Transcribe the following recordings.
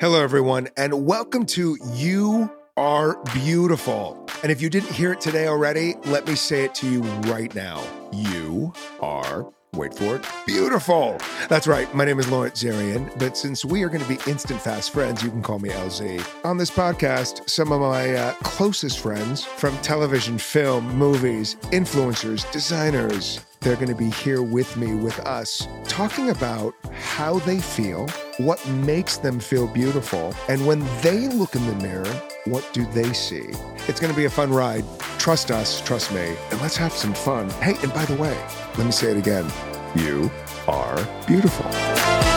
Hello, everyone, and welcome to You Are Beautiful. And if you didn't hear it today already, let me say it to you right now. You are wait for it, beautiful. That's right. My name is Lawrence Zarian, but since we are going to be instant fast friends, you can call me LZ. On this podcast, some of my uh, closest friends from television, film, movies, influencers, designers, they're going to be here with me, with us, talking about how they feel, what makes them feel beautiful, and when they look in the mirror, what do they see? It's going to be a fun ride. Trust us, trust me, and let's have some fun. Hey, and by the way, let me say it again you are beautiful.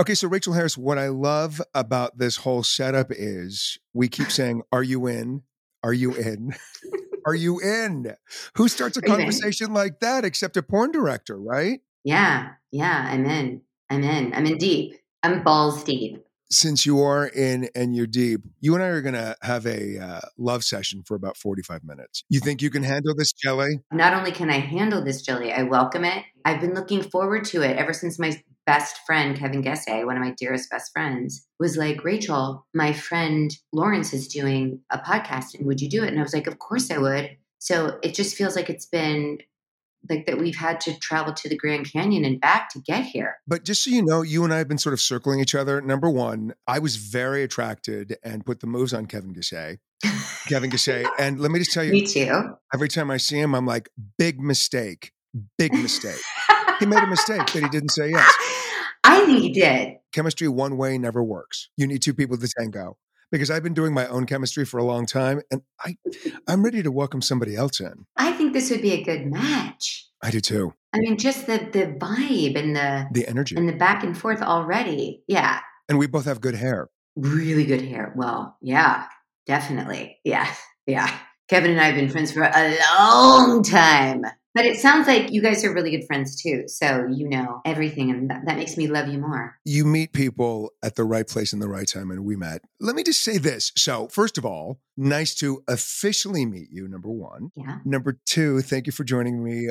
Okay, so Rachael Harris, what I love about this whole setup is we keep saying, Are you in? Are you in? Are you in? Who starts a conversation like that except a porn director, right? Yeah, yeah, I'm in. I'm in. I'm in deep. I'm balls deep. Since you are in and you're deep, you and I are going to have a uh, love session for about 45 minutes. You think you can handle this jelly? Not only can I handle this jelly, I welcome it. I've been looking forward to it ever since my best friend, Kevin Gesse, one of my dearest best friends, was like, Rachael, my friend Lawrence is doing a podcast and would you do it? And I was like, Of course I would. So it just feels like it's been like that we've had to travel to the Grand Canyon and back to get here. But just so you know, you and I have been sort of circling each other. Number one, I was very attracted and put the moves on Kevin Gesse. Kevin Gesse. And let me just tell you, me too. Every time I see him, I'm like, big mistake, big mistake. he made a mistake that he didn't say yes. I think he did. Chemistry one way never works. You need two people to tango. Because I've been doing my own chemistry for a long time, and I, I'm ready to welcome somebody else in. I think this would be a good match. I do too. I mean, just the the vibe and the the energy and the back and forth already. Yeah. And we both have good hair. Really good hair. Well, yeah, definitely. Yeah, yeah. Kevin and I have been friends for a long time. But it sounds like you guys are really good friends too. So you know everything, and that, that, makes me love you more. You meet people at the right place in the right time, and we met. Let me just say this. So, first of all, nice to officially meet you, number one. Yeah. Number two, thank you for joining me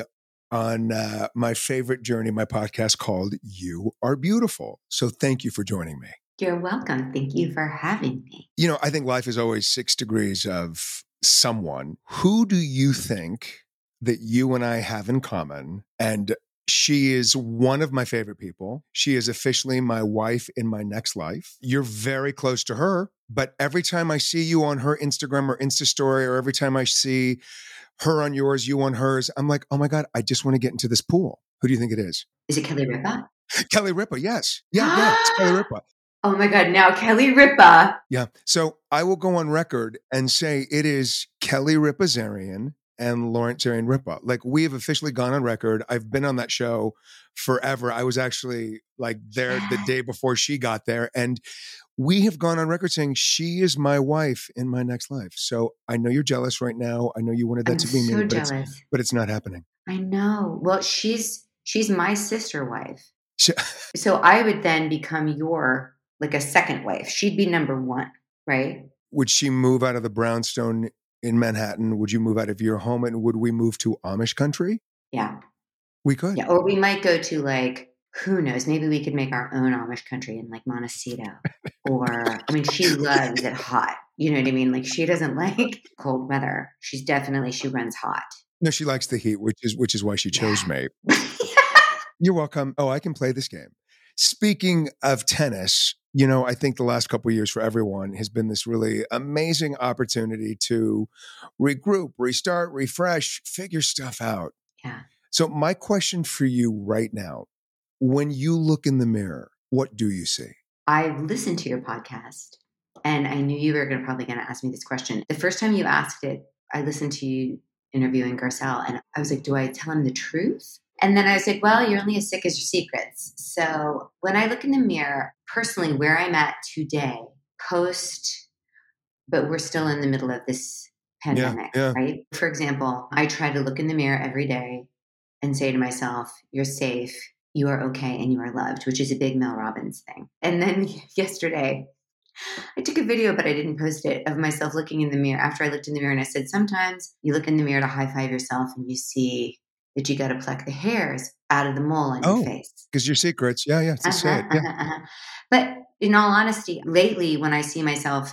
on uh, my favorite journey, my podcast called You Are Beautiful. So, thank you for joining me. You're welcome. Thank you for having me. You know, I think life is always six degrees of someone. Who do you think? That you and I have in common. And she is one of my favorite people. She is officially my wife in my next life. You're very close to her, but every time I see you on her Instagram or Insta story, or every time I see her on yours, you on hers, I'm like, oh my God, I just want to get into this pool. Who do you think it is? Is it Kelly Ripa? Kelly Ripa, yes. Yeah, yeah, it's Kelly Ripa. Oh my God, now Kelly Ripa. Yeah. So I will go on record and say it is Kelly Ripa Zarian and Lawrence Zarian Ripa. Like we have officially gone on record. I've been on that show forever. I was actually like there the day before she got there. And we have gone on record saying she is my wife in my next life. So I know you're jealous right now. I know you wanted that I'm to be so me, but it's, but it's not happening. I know. Well, she's she's my sister wife. so I would then become your like a second wife. She'd be number one, right? Would she move out of the brownstone in Manhattan, would you move out of your home and would we move to Amish country? Yeah. We could. Yeah. Or we might go to like, who knows? Maybe we could make our own Amish country in like Montecito. or, I mean, she loves it hot. You know what I mean? Like, she doesn't like cold weather. She's definitely, she runs hot. No, she likes the heat, which is which is why she chose yeah. me. You're welcome. Oh, I can play this game. Speaking of tennis, you know, I think the last couple years for everyone has been this really amazing opportunity to regroup, restart, refresh, figure stuff out. Yeah. So, my question for you right now when you look in the mirror, what do you see? I listened to your podcast and I knew you were going to probably going to ask me this question. The first time you asked it, I listened to you interviewing Garcelle and I was like, do I tell him the truth? And then I was like, well, you're only as sick as your secrets. So when I look in the mirror, personally, where I'm at today, post, but we're still in the middle of this pandemic, yeah, yeah. right? For example, I try to look in the mirror every day and say to myself, you're safe, you are okay, and you are loved, which is a big Mel Robbins thing. And then yesterday, I took a video, but I didn't post it of myself looking in the mirror after I looked in the mirror and I said, sometimes you look in the mirror to high five yourself and you see that you got to pluck the hairs out of the mole on Oh, your face. Because your secrets. Yeah, yeah. Just say Uh-huh, it. Yeah. uh-huh, uh-huh. But in all honesty, lately when I see myself,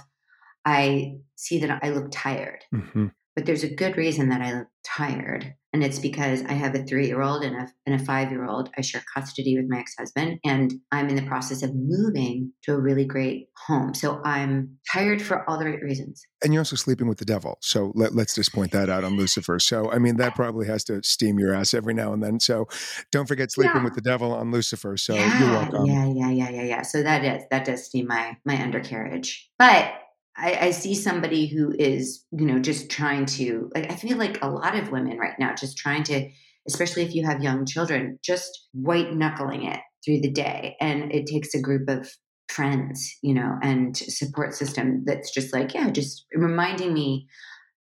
I see that I look tired. hmm But there's a good reason that I look tired. And it's because I have a three year old and a, and a five year old. I share custody with my ex husband, and I'm in the process of moving to a really great home. So I'm tired for all the right reasons. And you're also sleeping with the devil. So let, let's just point that out on Lucifer. So, I mean, that probably has to steam your ass every now and then. So don't forget sleeping Yeah. with the devil on Lucifer. So you're welcome. yeah, yeah, yeah, yeah, yeah. So that is that does steam my my undercarriage. But I, I see somebody who is, you know, just trying to like I feel like a lot of women right now just trying to, especially if you have young children, just white knuckling it through the day. And it takes a group of friends, you know, and support system that's just like, yeah, just reminding me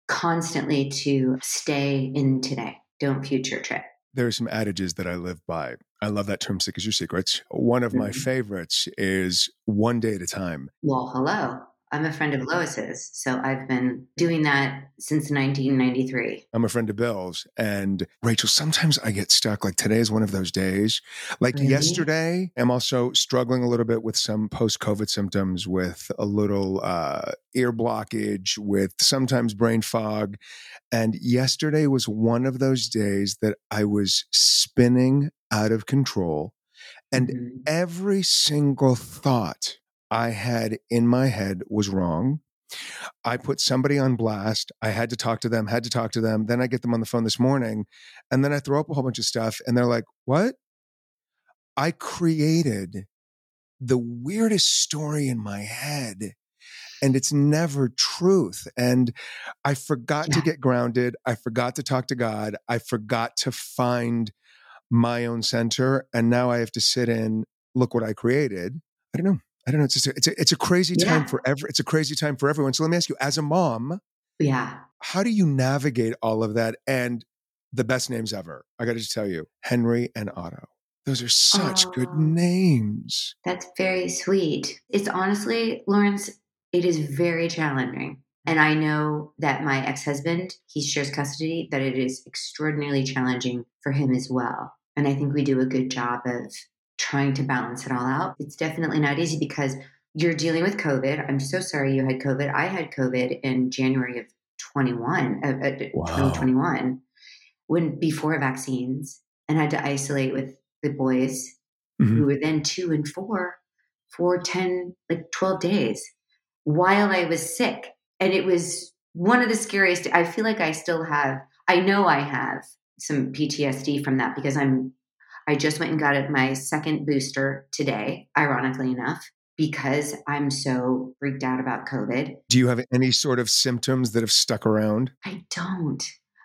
constantly to stay in today. Don't future trip. There are some adages that I live by. I love that term, sick as your secrets. One of my Mhm. favorites is one day at a time. Well, hello. I'm a friend of Lois's, so I've been doing that since 1993. I'm a friend of Bill's. And Rachael, sometimes I get stuck. Like today is one of those days. Like Really? yesterday, I'm also struggling a little bit with some post COVID symptoms, with a little uh, ear blockage, with sometimes brain fog. And yesterday was one of those days that I was spinning out of control. And Mhm. every single thought I had in my head was wrong. I put somebody on blast. I had to talk to them, had to talk to them. Then I get them on the phone this morning and then I throw up a whole bunch of stuff and they're like, What? I created the weirdest story in my head and it's never truth. And I forgot to get grounded. I forgot to talk to God. I forgot to find my own center. And now I have to sit in, look what I created. I don't know. I don't know. It's just a, it's a, it's a crazy time Yeah. for every, it's a crazy time for everyone. So let me ask you, as a mom, Yeah. how do you navigate all of that? And the best names ever. I got to just tell you, Henry and Otto. Those are such good names. That's very sweet. It's honestly, Lawrence, it is very challenging. And I know that my ex husband, he shares custody, that it is extraordinarily challenging for him as well. And I think we do a good job of trying to balance it all out. It's definitely not easy because you're dealing with COVID. I'm so sorry you had COVID. I had COVID in January of 21, uh, uh, Wow. 2021, when before vaccines, and had to isolate with the boys Mhm. who were then two and four for 10, like 12 days while I was sick. And it was one of the scariest. I feel like I still have, I know I have some PTSD from that because I'm, I just went and got it my second booster today, ironically enough, because I'm so freaked out about COVID. Do you have any sort of symptoms that have stuck around? I don't,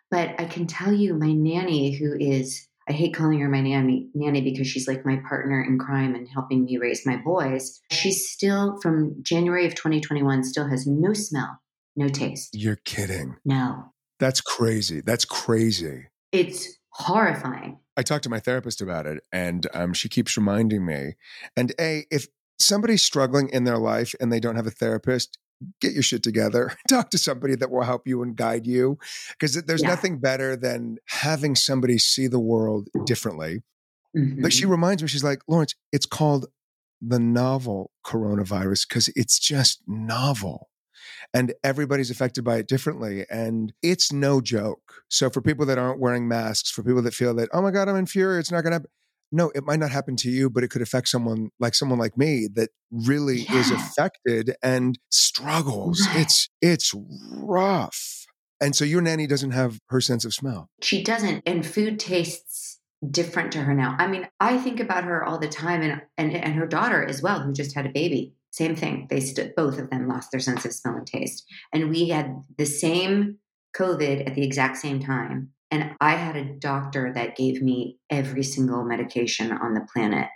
but I can tell you my nanny, who is, I hate calling her my nanny, nanny because she's like my partner in crime and helping me raise my boys. She's still from January of 2021, still has no smell, no taste, You're kidding. no. That's crazy. That's crazy. It's horrifying. I talked to my therapist about it, and um, she keeps reminding me. And A, if somebody's struggling in their life and they don't have a therapist, get your shit together. Talk to somebody that will help you and guide you. Because there's Yeah. nothing better than having somebody see the world differently. Mhm. But she reminds me, she's like, Lawrence, it's called the novel coronavirus because it's just novel. And everybody's affected by it differently. And it's no joke. So, for people that aren't wearing masks, for people that feel that, oh my God, I'm inferior, it's not going to happen. No, it might not happen to you, but it could affect someone like someone like me that really is affected and struggles. Right. It's it's rough. And so your nanny doesn't have her sense of smell. she doesn't and food tastes different to her now i mean i think about her all the time and and, and her daughter as well who just had a baby same thing they st- both of them lost their sense of smell and taste. And we had the same covid at the exact same time and i had a doctor that gave me every single medication on the planet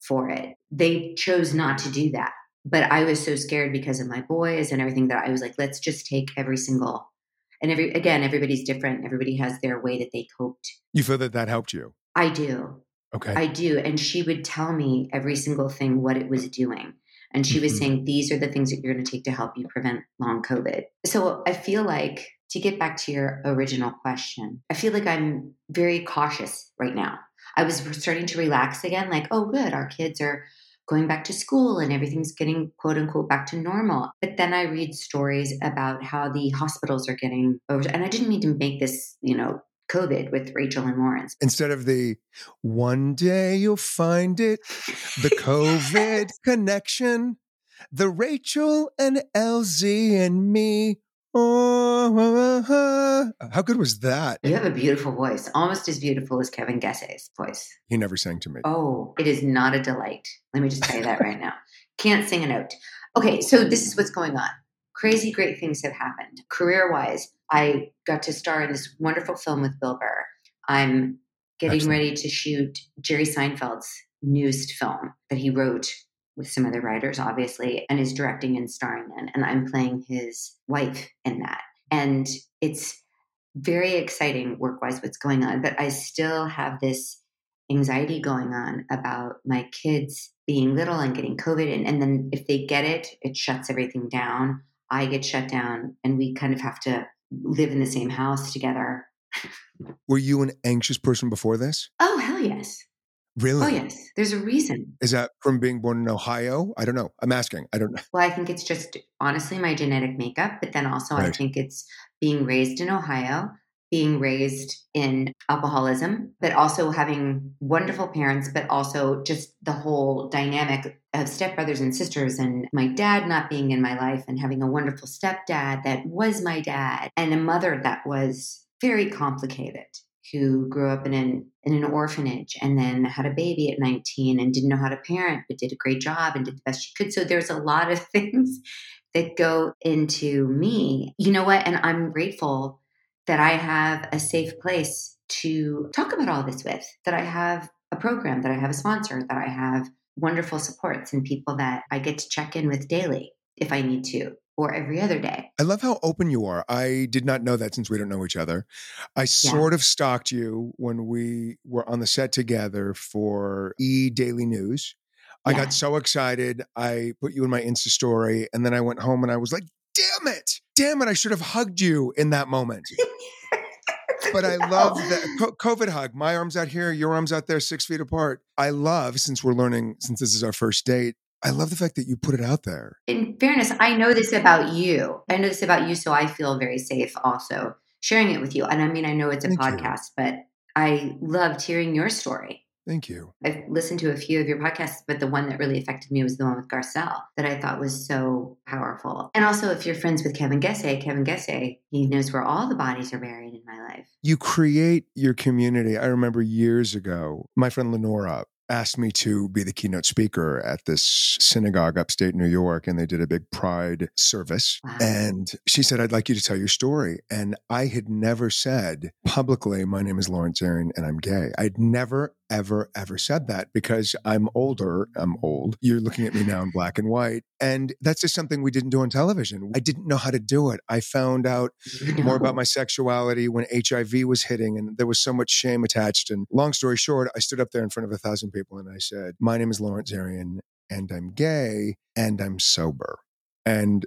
for it. They chose not to do that but i was so scared because of my boys and everything that i was like let's just take every single and every again everybody's different everybody has their way that they coped. You feel that that helped you. i do. Okay. i do and she would tell me every single thing what it was doing And she was Mhm. saying, these are the things that you're going to take to help you prevent long COVID. So I feel like, to get back to your original question, I feel like I'm very cautious right now. I was starting to relax again, like, oh, good, our kids are going back to school and everything's getting quote unquote back to normal. But then I read stories about how the hospitals are getting over, and I didn't mean to make this, you know, COVID with Rachael and Lawrence. Instead of the one day you'll find it, the COVID connection, the Rachael and LZ and me. Oh, how good was that? You have a beautiful voice, almost as beautiful as Kevin Gesse's voice. He never sang to me. Oh, it is not a delight. Let me just tell you that right now. Can't sing a note. Okay, so this is what's going on. Crazy great things have happened. Career wise, I got to star in this wonderful film with Bill Burr. I'm getting Excellent. ready to shoot Jerry Seinfeld's newest film that he wrote with some other writers, obviously, and is directing and starring in. And I'm playing his wife in that. And it's very exciting work wise what's going on, but I still have this anxiety going on about my kids being little and getting COVID. And, and then if they get it, it shuts everything down. I get shut down, and we kind of have to live in the same house together. Were you an anxious person before this? Oh, hell yes. Really? Oh, yes. There's a reason. Is that from being born in Ohio? I don't know. I'm asking. I don't know. Well, I think it's just honestly my genetic makeup, but then also I think it's being raised in Ohio, being raised in alcoholism, but also having wonderful parents, but also just the whole dynamic of stepbrothers and sisters, and my dad not being in my life, and having a wonderful stepdad that was my dad, and a mother that was very complicated. Who grew up in an in an orphanage and then had a baby at 19 and didn't know how to parent, but did a great job and did the best she could. So there's a lot of things that go into me. You know what? And I'm grateful that I have a safe place to talk about all this with, that I have a program, that I have a sponsor, that I have wonderful supports and people that I get to check in with daily if I need to, or every other day. I love how open you are. I did not know that since we don't know each other. I sort of stalked you when we were on the set together for E Daily News. I Yeah. got so excited. I put you in my Insta story and then I went home and I was like, damn it, damn it. I should have hugged you in that moment. But I love the co- COVID hug. My arms out here, your arms out there, six feet apart. I love, since we're learning, since this is our first date, I love the fact that you put it out there. in fairness, I know this about you. I know this about you, so I feel very safe also sharing it with you. And I mean, I know it's a Thank you. podcast, but I loved hearing your story. Thank you. I've listened to a few of your podcasts, but the one that really affected me was the one with Garcelle that I thought was so powerful. And also, if you're friends with Kevin Gesse, Kevin Gesse, he knows where all the bodies are buried in my life. you create your community. I remember years ago, my friend Lenora asked me to be the keynote speaker at this synagogue upstate New York, and they did a big pride service. Wow. And she said, I'd like you to tell your story. And I had never said publicly, My name is Lawrence Zarian and I'm gay. I'd never, ever, ever said that because I'm older. I'm old. You're looking at me now in black and white. And that's just something we didn't do on television. I didn't know how to do it. I found out more about my sexuality when HIV was hitting, and there was so much shame attached. And long story short, I stood up there in front of a thousand people and I said, My name is Lawrence Zarian, and I'm gay, and I'm sober. And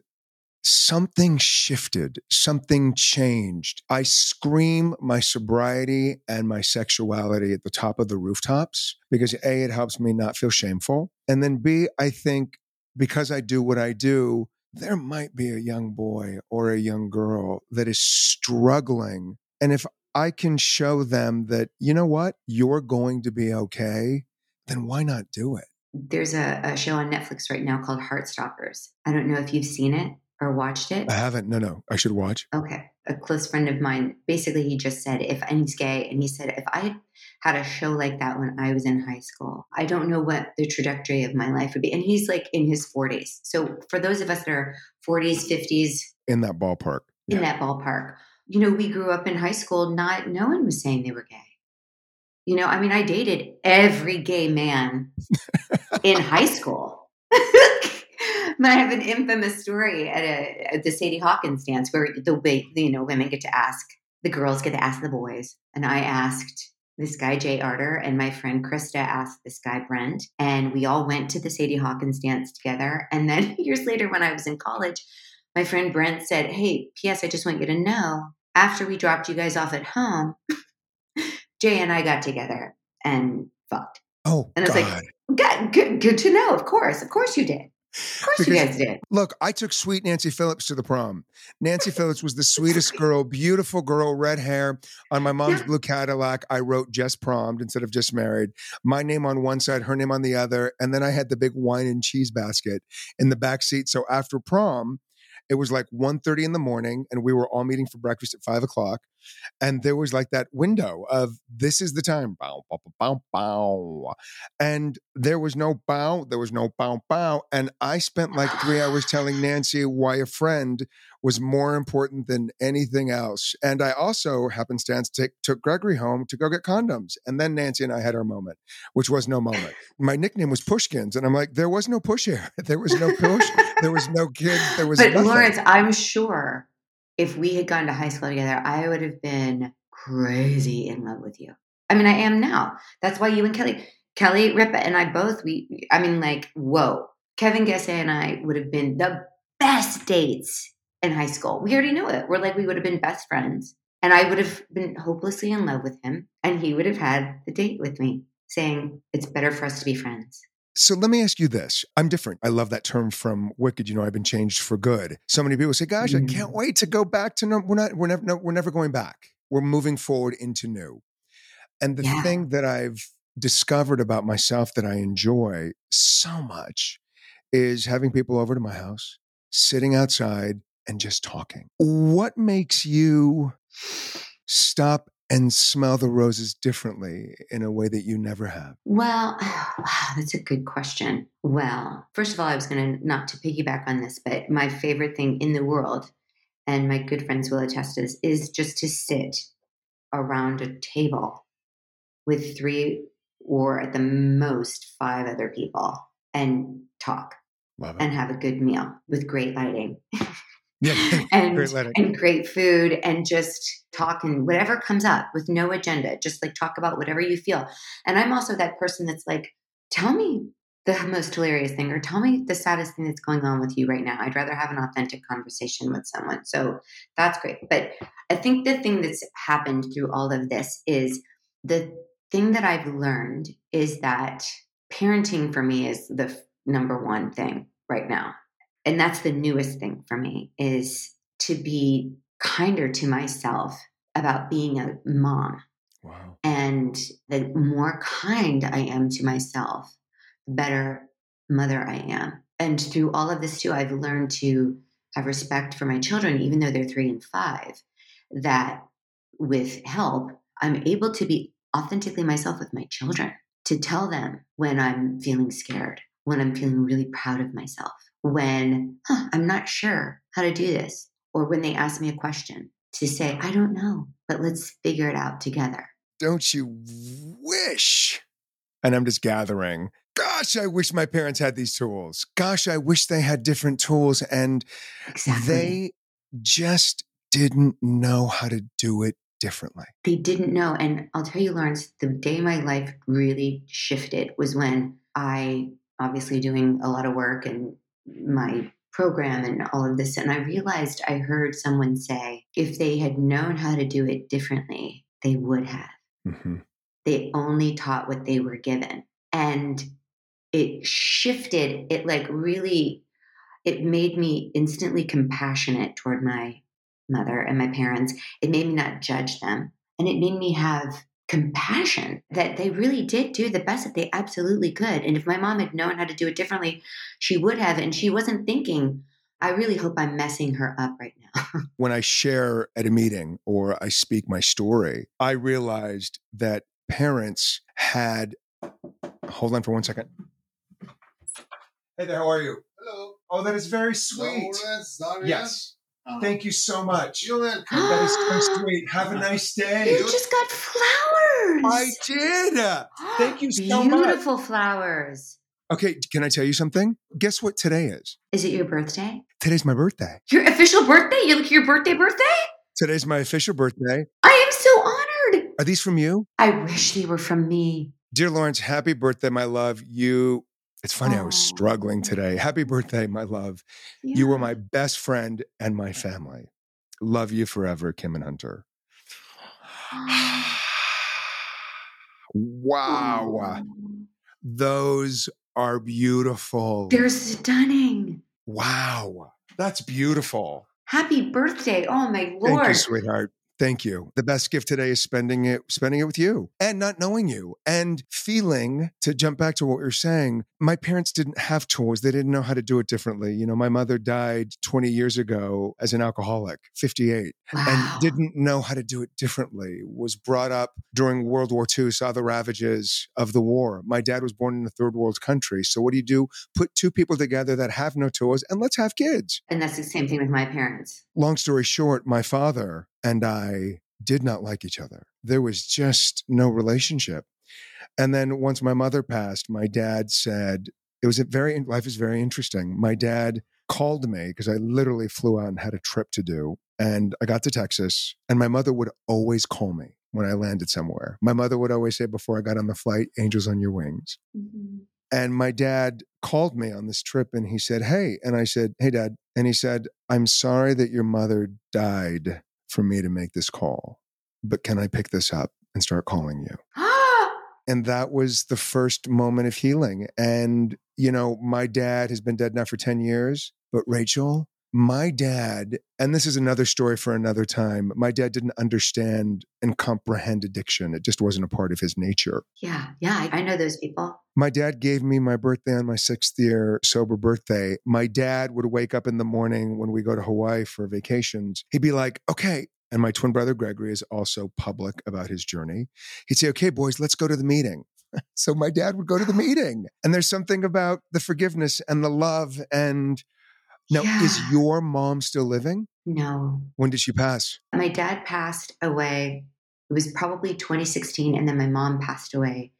something shifted, something changed. I scream my sobriety and my sexuality at the top of the rooftops because A, it helps me not feel shameful. And then B, I think because I do what I do, there might be a young boy or a young girl that is struggling. And if I can show them that, you know what, you're going to be okay, then why not do it? There's a, a show on Netflix right now called Heartstoppers. I don't know if you've seen it or watched it. I haven't. No, no, I should watch. Okay. A close friend of mine, basically, he just said, if, and he's gay, and he said, if I had a show like that when I was in high school, I don't know what the trajectory of my life would be. And he's like in his 40s. So for those of us that are 40s, 50s, In that ballpark. in that ballpark, you know, we grew up in high school, not, no one was saying they were gay. You know, I mean, I dated every gay man in high school. But I have an infamous story at, a, at the Sadie Hawkins dance where the way you know women get to ask the girls get to ask the boys, and I asked this guy Jay Arter and my friend Krista asked this guy Brent, and we all went to the Sadie Hawkins dance together. And then years later, when I was in college, my friend Brent said, "Hey, P.S. I just want you to know, after we dropped you guys off at home, Jay and I got together and fucked." Oh, And I was God. like, Good, good, good to know. Of course, of course you did. Of course you guys did. Look, I took sweet Nancy Phillips to the prom. Nancy Phillips was the sweetest girl, beautiful girl, red hair. On my mom's Yeah. blue Cadillac, I wrote just prommed instead of just married. My name on one side, her name on the other. And then I had the big wine and cheese basket in the back seat. So after prom, it was like 1.30 in the morning and we were all meeting for breakfast at five o'clock. And there was like that window of this is the time. Bow, bow, bow, bow. And there was no bow, there was no bow, bow. And I spent like three hours telling Nancy why a friend was more important than anything else. And I also, happenstance, take, took Gregory home to go get condoms. And then Nancy and I had our moment, which was no moment. My nickname was Pushkins. And I'm like, there was no push here. There was no push. There was no kids. There was no But nothing. Lawrence, I'm sure if we had gone to high school together, I would have been crazy in love with you. I mean, I am now. That's why you and Kelly, Kelly Ripa and I both, we, I mean, like, whoa. Kevin Gesse and I would have been the best dates in high school. We already knew it. We're like, we would have been best friends. And I would have been hopelessly in love with him. And he would have had the date with me saying, it's better for us to be friends. So let me ask you this. I'm different. I love that term from Wicked. You know, I've been changed for good. So many people say, "Gosh, I can't Mm. wait to go back to no. We're not. We're never. No, we're never going back. We're moving forward into new." And the Yeah. thing that I've discovered about myself that I enjoy so much is having people over to my house, sitting outside, and just talking. What makes you stop and smell the roses differently in a way that you never have? Well, wow, that's a good question. Well, first of all, I was going to not to piggyback on this, but my favorite thing in the world, and my good friends will attest to this, is just to sit around a table with three or at the most five other people and talk and have a good meal with great lighting yeah. and and great food and just talk and whatever comes up with no agenda just like talk about whatever you feel. And i'm also that person that's like tell me the most hilarious thing or tell me the saddest thing that's going on with you right now. I'd rather have an authentic conversation with someone. So that's great. But i think the thing that's happened through all of this is the thing that i've learned is that parenting for me is the f- number one thing right now and that's the newest thing for me is to be kinder to myself about being a mom. Wow. and the more kind i am to myself the better mother i am. And through all of this too i've learned to have respect for my children even though they're three and five that with help i'm able to be authentically myself with my children to tell them when i'm feeling scared when i'm feeling really proud of myself when huh, I'm not sure how to do this, or when they ask me a question, to say, I don't know, but let's figure it out together. Don't you wish? And I'm just gathering. Gosh, I wish my parents had these tools. Gosh, I wish they had different tools. And Exactly. they just didn't know how to do it differently. they didn't know. And I'll tell you, Lawrence, the day my life really shifted was when I, obviously doing a lot of work and my program and all of this, and I realized I heard someone say, if they had known how to do it differently, they would have. Mhm. they only taught what they were given and it shifted it like really it made me instantly compassionate toward my mother and my parents it made me not judge them and it made me have compassion that they really did do the best that they absolutely could and if my mom had known how to do it differently she would have and she wasn't thinking i really hope i'm messing her up right now When I share at a meeting or I speak my story, I realized that parents had. Hold on for one second. Hey there, how are you? Hello. Oh, that is very sweet. Yes. Uh, Thank you so much. You're welcome. That is so sweet. Have a nice day. you just got flowers I did. Thank you so much. beautiful flowers Okay, can I tell you something? Guess what today is? Is it your birthday? Today's my birthday. Your official birthday? You look your birthday birthday? Today's my official birthday. I am so honored. Are these from you? I wish they were from me. Dear Lawrence, happy birthday, my love. You, it's funny, I was oh. struggling Oh. today. Happy birthday, my love. You were my best friend and my family. Love you forever, Kim and Hunter. wow. Those are beautiful. They're stunning. wow. That's beautiful. Happy birthday. Oh my Thank lord. you, sweetheart. Thank you. The best gift today is spending it, spending it with you and not knowing you and feeling to jump back to what we were saying. My parents didn't have tools. They didn't know how to do it differently. You know, my mother died 20 years ago as an alcoholic, 58, wow. and didn't know how to do it differently. Was brought up during World War II, saw the ravages of the war. My dad was born in a third world country. So what do you do? Put two people together that have no tools and let's have kids and that's the same thing with my parents. long story short, my father and I did not like each other. There was just no relationship. And then once my mother passed, my dad said, it was a very, life is very interesting. My dad called me because I literally flew out and had a trip to do. And I got to Texas, and my mother would always call me when I landed somewhere. My mother would always say before I got on the flight, angels on your wings. Mm-hmm. And my dad called me on this trip and he said, Hey. And I said, Hey, dad. And he said, I'm sorry that your mother died for me to make this call, but can I pick this up and start calling you? And that was the first moment of healing. And, you know, my dad has been dead now for 10 years, but Rachael, my dad, and this is another story for another time, my dad didn't understand and comprehend addiction. It just wasn't a part of his nature. yeah, yeah. I know those people. My dad gave me my birthday on my sixth year sober birthday. My dad would wake up in the morning when we go to Hawaii for vacations. He'd be like, okay. And my twin brother Gregory is also public about his journey. He'd say, okay, boys, let's go to the meeting. So my dad would go to the oh. meeting. And there's something about the forgiveness and the love. And now, is your mom still living? No. When did she pass? My dad passed away. It was probably 2016, and then my mom passed away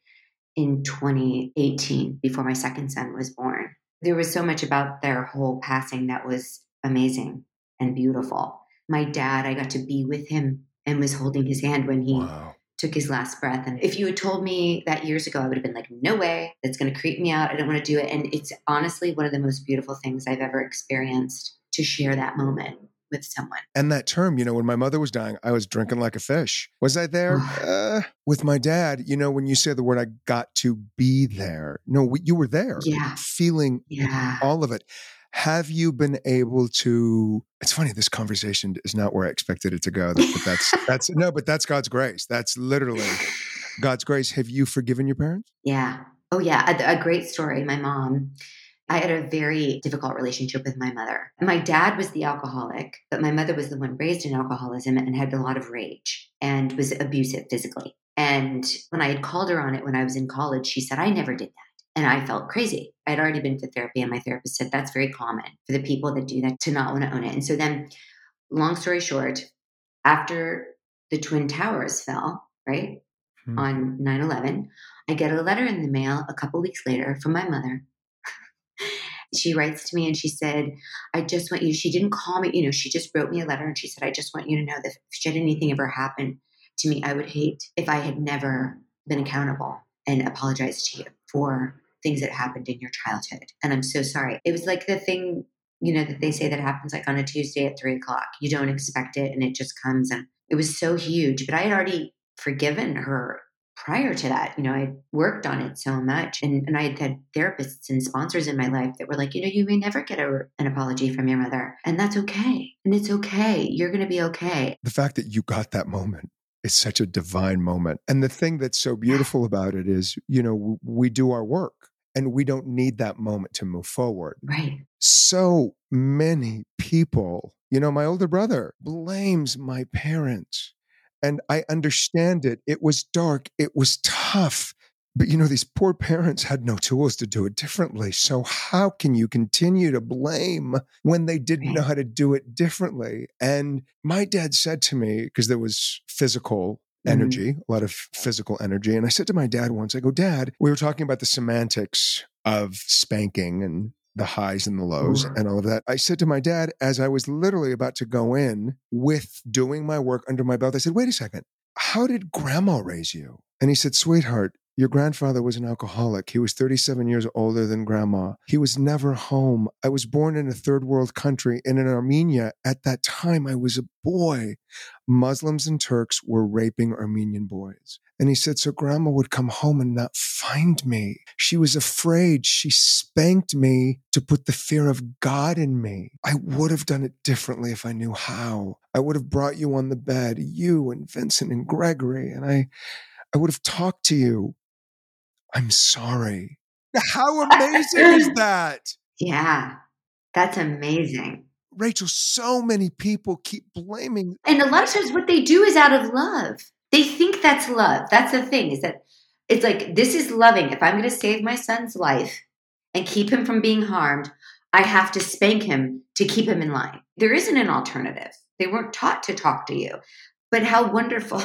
in 2018 before my second son was born. There was so much about their whole passing that was amazing and beautiful. My dad, I got to be with him and was holding his hand when he Wow. Took his last breath. And if you had told me that years ago, I would have been like, no way, that's going to creep me out. I don't want to do it. And it's honestly one of the most beautiful things I've ever experienced to share that moment with someone. And that term, you know, when my mother was dying, I was drinking like a fish. Was I there? uh, with my dad, you know, when you say the word, I got to be there. No, you were there, Yeah. feeling Yeah. all of it. Have you been able to? It's funny. This conversation is not where I expected it to go. But that's that's no, but that's God's grace. That's literally God's grace. Have you forgiven your parents? Yeah. Oh, yeah. A, a great story. My mom, I had a very difficult relationship with my mother. My dad was the alcoholic, but my mother was the one raised in alcoholism and had a lot of rage and was abusive physically. And when I had called her on it when I was in college, she said, I never did that. And I felt crazy. I'd already been to therapy, and my therapist said that's very common for the people that do that to not want to own it. And so then, long story short, after the Twin Towers fell, right, Hmm. on 9 11, I get a letter in the mail a couple weeks later from my mother. she writes to me and she said, I just want you, she didn't call me, you know, she just wrote me a letter and she said, I just want you to know that if should anything ever happen to me, I would hate if I had never been accountable and apologized to you for things that happened in your childhood. And I'm so sorry. It was like the thing, you know, that they say that happens like on a Tuesday at three o'clock. You don't expect it and it just comes. And it was so huge. But I had already forgiven her prior to that. You know, I worked on it so much. And, and I had had therapists and sponsors in my life that were like, you know, you may never get a, an apology from your mother. And that's okay. And it's okay. You're going to be okay. The fact that you got that moment is such a divine moment. And the thing that's so beautiful about it is, you know, we do our work and we don't need that moment to move forward. Right. so many people, you know, my older brother blames my parents. And I understand it. It was dark, it was tough. But, you know, these poor parents had no tools to do it differently. So, how can you continue to blame when they didn't know how to do it differently? And my dad said to me, because there was physical Mhm. energy, a lot of physical energy. And I said to my dad once, I go, Dad, we were talking about the semantics of spanking and the highs and the lows Mhm. and all of that. I said to my dad, as I was literally about to go in with doing my work under my belt, I said, wait a second. How did grandma raise you? And he said, Sweetheart, your grandfather was an alcoholic. He was 37 years older than grandma. He was never home. I was born in a third world country and in Armenia. At that time, I was a boy. Muslims and Turks were raping Armenian boys. And he said, So grandma would come home and not find me. She was afraid. She spanked me to put the fear of God in me. I would have done it differently if I knew how. I would have brought you on the bed, you and Vincent and Gregory, and I. I would have talked to you. I'm sorry. How amazing is that? Yeah, that's amazing. Rachael, so many people keep blaming. And a lot of times, what they do is out of love. They think that's love. That's the thing is that it's like, this is loving. If I'm going to save my son's life and keep him from being harmed, I have to spank him to keep him in line. There isn't an alternative. They weren't taught to talk to you. But how wonderful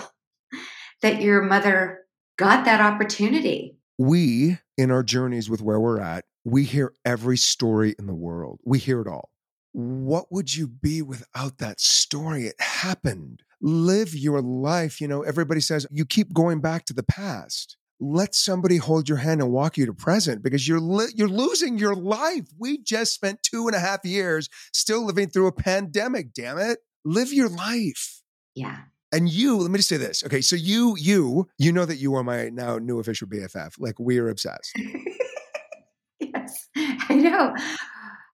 that your mother got that opportunity we, in our journeys with where we're at, we hear every story in the world. We hear it all. What would you be without that story? It happened. Live your life. You know, everybody says you keep going back to the past. Let somebody hold your hand and walk you to present because you're li- you're losing your life. We just spent two and a half years still living through a pandemic. Damn it! Live your life. Yeah. And you, let me just say this. Okay, so you, you, you know that you are my now new official BFF. Like we are obsessed. yes, I know.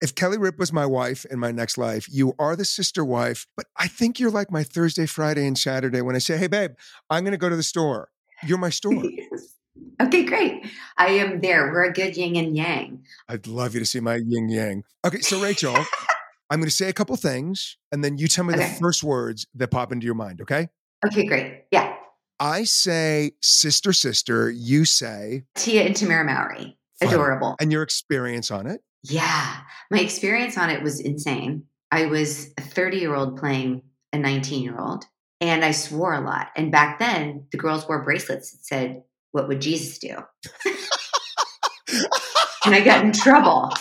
If Kelly Ripa was my wife in my next life, you are the sister wife. But I think you're like my Thursday, Friday, and Saturday when I say, "Hey, babe, I'm going to go to the store." You're my store. yes. Okay, great. I am there. We're a good yin and yang. I'd love you to see my yin yang. Okay, so Rachael. I'm going to say a couple things, and then you tell me okay. the first words that pop into your mind, okay? Okay, great. Yeah. I say sister, sister. You say Tia and Tamera Mowry. Adorable. And your experience on it? Yeah. My experience on it was insane. I was a 30 year old playing a 19 year old, and I swore a lot. And back then, the girls wore bracelets that said, What would Jesus do? and I got in trouble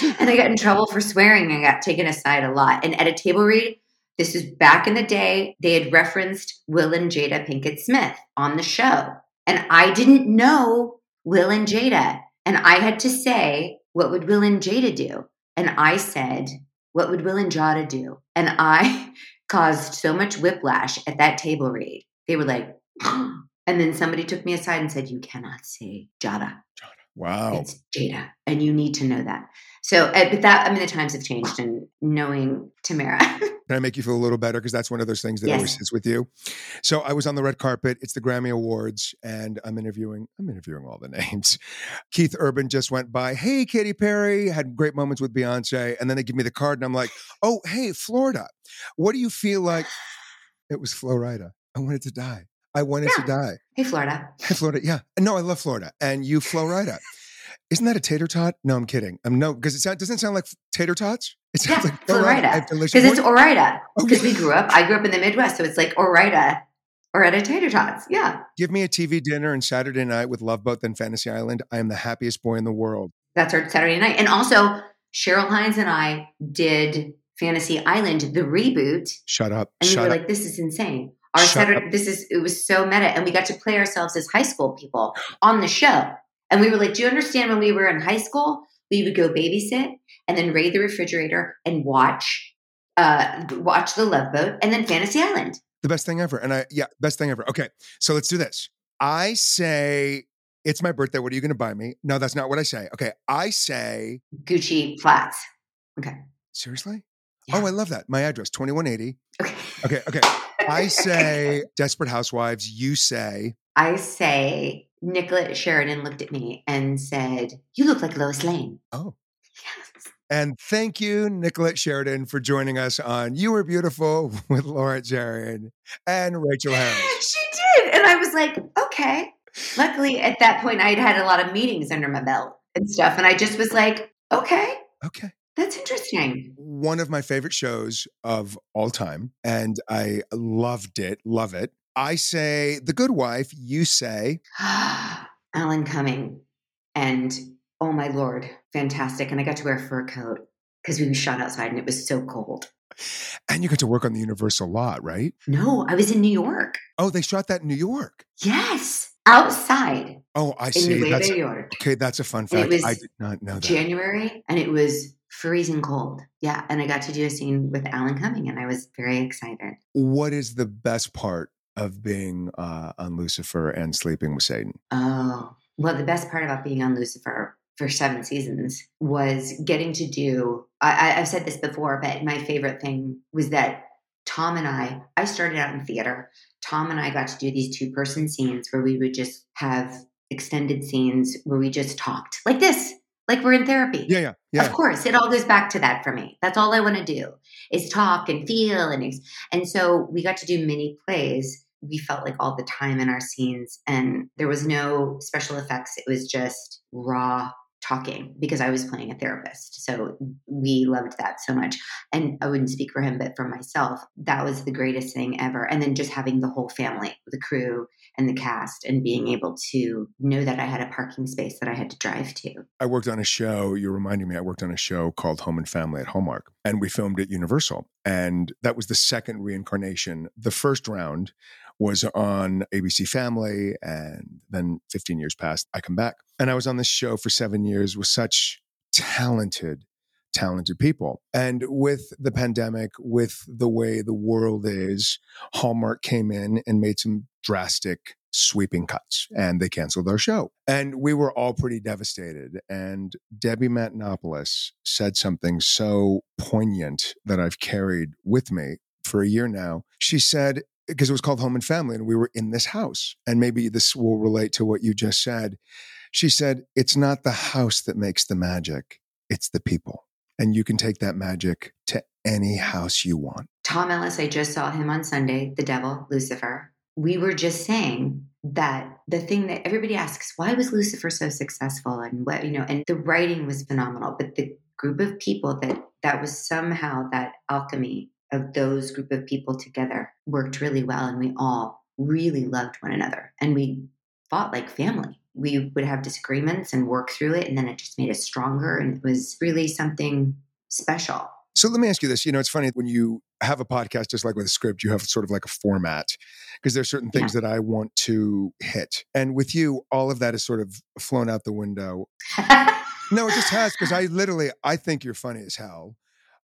and I got in trouble for swearing. I got taken aside a lot. And at a table read, this was back in the day, they had referenced Will and Jada Pinkett Smith on the show. And I didn't know Will and Jada. And I had to say, what would Will and Jada do? And I said, what would Will and Jada do? And I caused so much whiplash at that table read. They were like, and then somebody took me aside and said, you cannot say Jada. Jada. Wow. It's Jada. And you need to know that. So, uh, but that, I mean, the times have changed and knowing Tamera. Can I make you feel a little better? Because that's one of those things that yes. always sits with you. So I was on the red carpet. It's the Grammy Awards, and I'm interviewing. I'm interviewing all the names. Keith Urban just went by. Hey, Katy Perry had great moments with Beyonce, and then they give me the card, and I'm like, Oh, hey, Flo Rida. What do you feel like? It was Flo Rida. I wanted to die. I wanted yeah. to die. Hey, Flo Rida. Hey, Flo Rida. Yeah. No, I love Florida, and you, Florida. Isn't that a tater tot? No, I'm kidding. I'm no because it sound, doesn't sound like tater tots. It sounds yeah, like Florida oh, because it's Ore-Ida. Because okay. we grew up. I grew up in the Midwest, so it's like Ore-Ida or at a tater tots. Yeah. Give me a TV dinner and Saturday night with Love Boat then Fantasy Island. I am the happiest boy in the world. That's our Saturday night, and also Cheryl Hines and I did Fantasy Island the reboot. Shut up. And we were up. like, "This is insane." Our Shut Saturday, up. this is it was so meta, and we got to play ourselves as high school people on the show. And we were like, Do you understand when we were in high school? We would go babysit and then raid the refrigerator and watch uh watch the love boat and then Fantasy Island. The best thing ever. And I yeah, best thing ever. Okay. So let's do this. I say it's my birthday. What are you gonna buy me? No, that's not what I say. Okay. I say Gucci flats. Okay. Seriously? Yeah. Oh, I love that. My address, 2180. Okay. Okay. Okay. I say Desperate Housewives. You say I say Nicolette Sheridan looked at me and said, You look like Lois Lane. Oh. Yes. And thank you, Nicolette Sheridan, for joining us on You Were Beautiful with Lawrence Zarian and Rachael Harris. She did. And I was like, okay. Luckily, at that point, I'd had a lot of meetings under my belt and stuff. And I just was like, okay. Okay. That's interesting. One of my favorite shows of all time. And I loved it, love it. I say The Good Wife. You say ah, Alan Cumming. And oh my lord, fantastic. And I got to wear a fur coat because we shot outside and it was so cold. And you got to work on the Universal lot, right? No, I was in New York. Oh, they shot that in New York. Yes, outside Oh, I see. That's York. okay. That's a fun fact. was I did not know that. January, and it was freezing cold. Yeah, and I got to do a scene with Alan Cumming, and I was very excited. what is the best part of being uh, on Lucifer and sleeping with Satan? Oh, well, the best part about being on Lucifer for seven seasons was getting to do. I, I, I've said this before, but my favorite thing was that Tom and I. I started out in theater. Tom and I got to do these two person scenes where we would just have extended scenes where we just talked like this, like we're in therapy. Yeah, yeah, yeah. Of course, it all goes back to that for me. That's all I want to do is talk and feel and ex- and so we got to do mini plays. We felt like all the time in our scenes, and there was no special effects. It was just raw talking because I was playing a therapist. So we loved that so much. And I wouldn't speak for him, but for myself, that was the greatest thing ever. And then just having the whole family, the crew and the cast, and being able to know that I had a parking space that I had to drive to. I worked on a show. You're reminding me. I worked on a show called Home and Family at Hallmark, and we filmed at Universal. And that was the second reincarnation. The first round was on ABC Family, and then 15 years passed. I come back, and I was on this show for seven years with such talented, talented people. And with the pandemic, with the way the world is, Hallmark came in and made some drastic sweeping cuts and they canceled our show. And we were all pretty devastated. And Debbie Matenopoulos said something so poignant that I've carried with me for a year now. She said, because it was called Home and Family, and we were in this house. And maybe this will relate to what you just said. She said, It's not the house that makes the magic, it's the people. And you can take that magic to any house you want. Tom Ellis, I just saw him on Sunday, the devil, Lucifer. We were just saying that the thing that everybody asks, why was Lucifer so successful? And what, you know, and the writing was phenomenal, but the group of people that that was somehow that alchemy of those group of people together worked really well. And we all really loved one another. And we fought like family. We would have disagreements and work through it. And then it just made us stronger. And it was really something special. So let me ask you this. You know, it's funny when you have a podcast, just like with a script, you have sort of like a format because there's certain things that I want to hit. And with you, all of that is sort of flown out the window. No, it just has because I literally, I think you're funny as hell.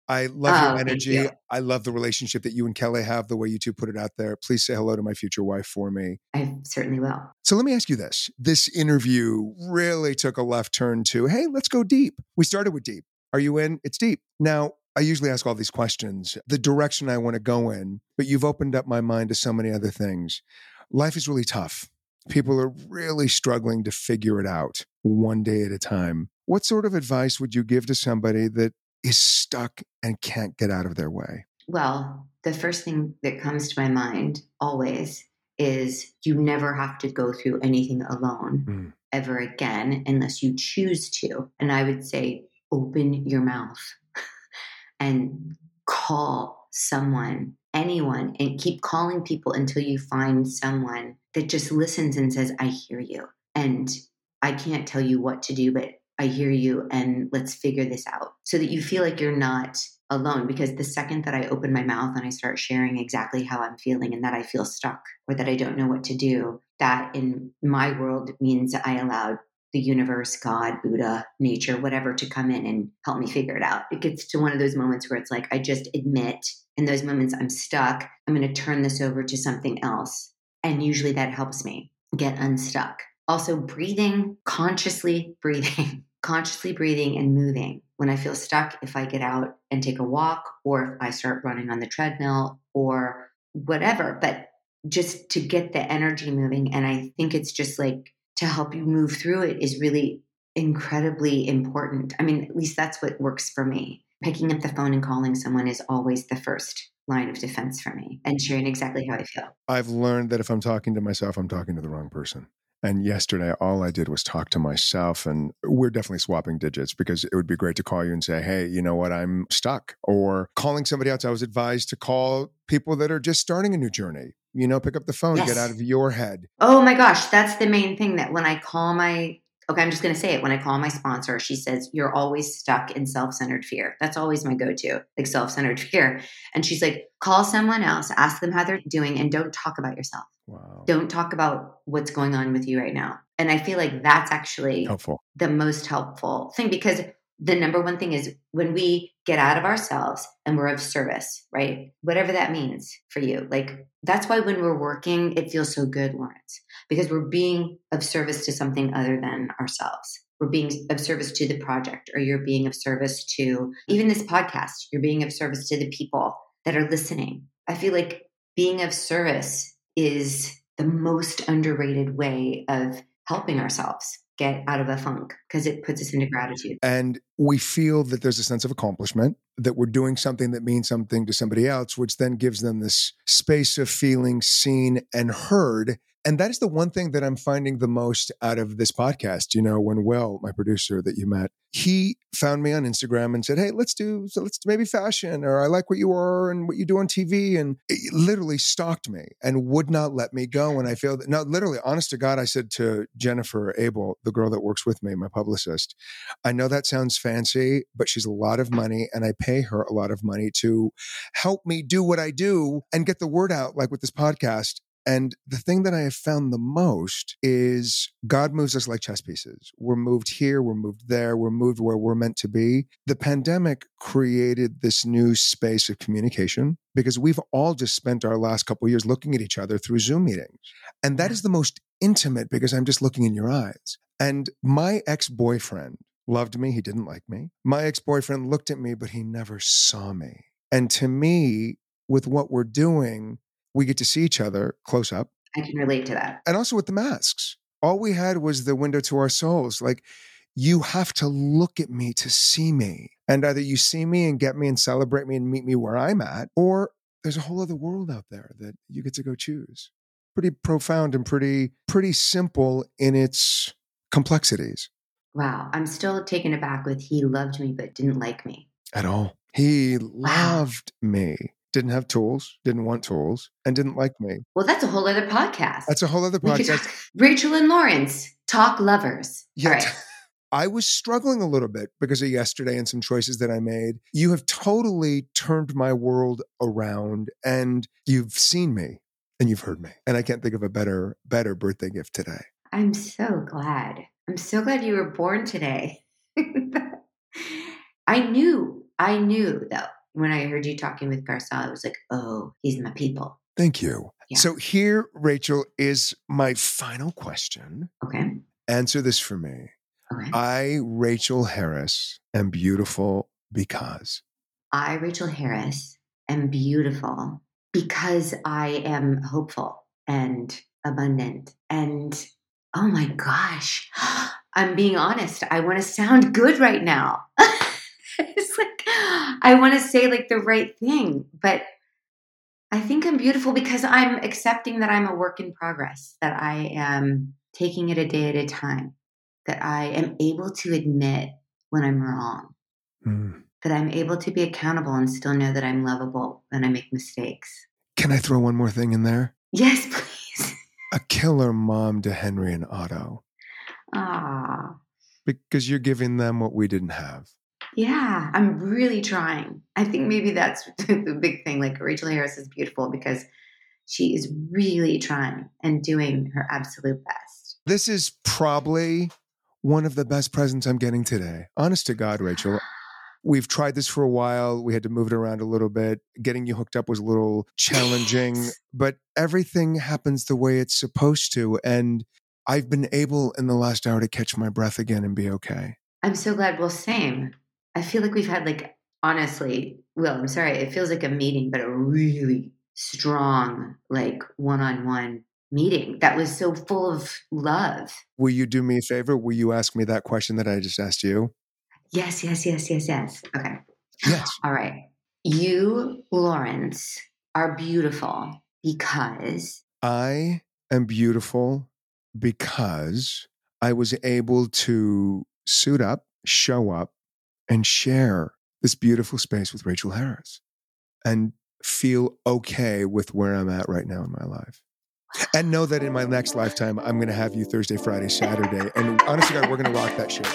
I love Oh, your ah, thank energy. you. I love the relationship that you and Kelly have, the way you two put it out there. Please say hello to my future wife for me. I certainly will. So let me ask you this. This interview really took a left turn to, hey, let's go deep. We started with deep. Are you in? It's deep. Now, I usually ask all these questions, the direction I want to go in, but you've opened up my mind to so many other things. Life is really tough. People are really struggling to figure it out one day at a time. What sort of advice would you give to somebody that is stuck and can't get out of their way? Well, the first thing that comes to my mind always is you never have to go through anything alone Mm. ever again unless you choose to. And I would say, open your mouth and call someone, anyone, and keep calling people until you find someone that just listens and says, I hear you. And I can't tell you what to do, but I hear you and let's figure this out so that you feel like you're not alone. Because the second that I open my mouth and I start sharing exactly how I'm feeling and that I feel stuck or that I don't know what to do, that in my world means I allowed the universe, God, Buddha, nature, whatever to come in and help me figure it out. It gets to one of those moments where it's like, I just admit in those moments I'm stuck. I'm going to turn this over to something else. And usually that helps me get unstuck. Also, breathing, consciously breathing, consciously breathing and moving. When I feel stuck, if I get out and take a walk, or if I start running on the treadmill, or whatever, but just to get the energy moving. And I think it's just like to help you move through it is really incredibly important. I mean, at least that's what works for me. Picking up the phone and calling someone is always the first line of defense for me and sharing exactly how I feel. I've learned that if I'm talking to myself, I'm talking to the wrong person. And yesterday, all I did was talk to myself. And we're definitely swapping digits because it would be great to call you and say, hey, you know what? I'm stuck. Or calling somebody else. I was advised to call people that are just starting a new journey. You know, pick up the phone, Yes. get out of your head. Oh my gosh, that's the main thing that when I call my okay, I'm just going to say it. When I call my sponsor, she says, You're always stuck in self centered fear. That's always my go to, like self centered fear. And she's like, Call someone else, ask them how they're doing, and don't talk about yourself. Wow. Don't talk about what's going on with you right now. And I feel like that's actually Helpful. the most helpful thing because the number one thing is when we get out of ourselves and we're of service, right? Whatever that means for you. Like that's why when we're working, it feels so good, Lawrence, because we're being of service to something other than ourselves. We're being of service to the project, or you're being of service to even this podcast. You're being of service to the people that are listening. I feel like being of service is the most underrated way of helping ourselves get out of a funk because it puts us into gratitude. And we feel that there's a sense of accomplishment, that we're doing something that means something to somebody else, which then gives them this space of feeling seen and heard and that is the one thing that I'm finding the most out of this podcast. You know, when Will, my producer that you met, he found me on Instagram and said, "Hey, let's do so let's maybe fashion or I like what you are and what you do on TV." And it literally stalked me and would not let me go. And I feel that now, literally, honest to God, I said to Jennifer Abel, the girl that works with me, my publicist, I know that sounds fancy, but she's a lot of money, and I pay her a lot of money to help me do what I do and get the word out, like with this podcast. And the thing that I have found the most is God moves us like chess pieces. We're moved here, we're moved there, we're moved where we're meant to be. The pandemic created this new space of communication because we've all just spent our last couple years looking at each other through Zoom meetings. And that is the most intimate because I'm just looking in your eyes. And my ex boyfriend loved me, he didn't like me. My ex boyfriend looked at me, but he never saw me. And to me, with what we're doing, we get to see each other close up. I can relate to that. And also with the masks. All we had was the window to our souls. Like, you have to look at me to see me. And either you see me and get me and celebrate me and meet me where I'm at, or there's a whole other world out there that you get to go choose. Pretty profound and pretty, pretty simple in its complexities. Wow. I'm still taken aback with he loved me but didn't like me. At all. He wow. loved me didn't have tools, didn't want tools, and didn't like me. Well, that's a whole other podcast. That's a whole other podcast. Rachael and Lawrence talk lovers. Yeah. Right. I was struggling a little bit because of yesterday and some choices that I made. You have totally turned my world around and you've seen me and you've heard me. And I can't think of a better better birthday gift today. I'm so glad. I'm so glad you were born today. I knew, I knew though when I heard you talking with Garcelle, I was like, oh, he's my people. Thank you. Yeah. So here, Rachael, is my final question. Okay. Answer this for me. Okay. I, Rachael Harris, am beautiful because. I, Rachael Harris, am beautiful because I am hopeful and abundant. And oh my gosh, I'm being honest. I want to sound good right now. it's like I want to say like the right thing, but I think I'm beautiful because I'm accepting that I'm a work in progress, that I am taking it a day at a time, that I am able to admit when I'm wrong, mm. that I'm able to be accountable and still know that I'm lovable when I make mistakes. Can I throw one more thing in there? Yes, please. a killer mom to Henry and Otto. Ah. Because you're giving them what we didn't have. Yeah, I'm really trying. I think maybe that's the big thing. Like Rachael Harris is beautiful because she is really trying and doing her absolute best. This is probably one of the best presents I'm getting today. Honest to God, Rachael. We've tried this for a while. We had to move it around a little bit. Getting you hooked up was a little challenging, but everything happens the way it's supposed to. And I've been able in the last hour to catch my breath again and be okay. I'm so glad. Well, same. I feel like we've had like honestly, Will, I'm sorry, it feels like a meeting, but a really strong, like one on one meeting that was so full of love. Will you do me a favor? Will you ask me that question that I just asked you? Yes, yes, yes, yes, yes. Okay. Yes. All right. You, Lawrence, are beautiful because I am beautiful because I was able to suit up, show up, and share this beautiful space with Rachael Harris and feel okay with where I'm at right now in my life. And know that in my next lifetime, I'm going to have you Thursday, Friday, Saturday. And honestly, God, we're going to rock that shit.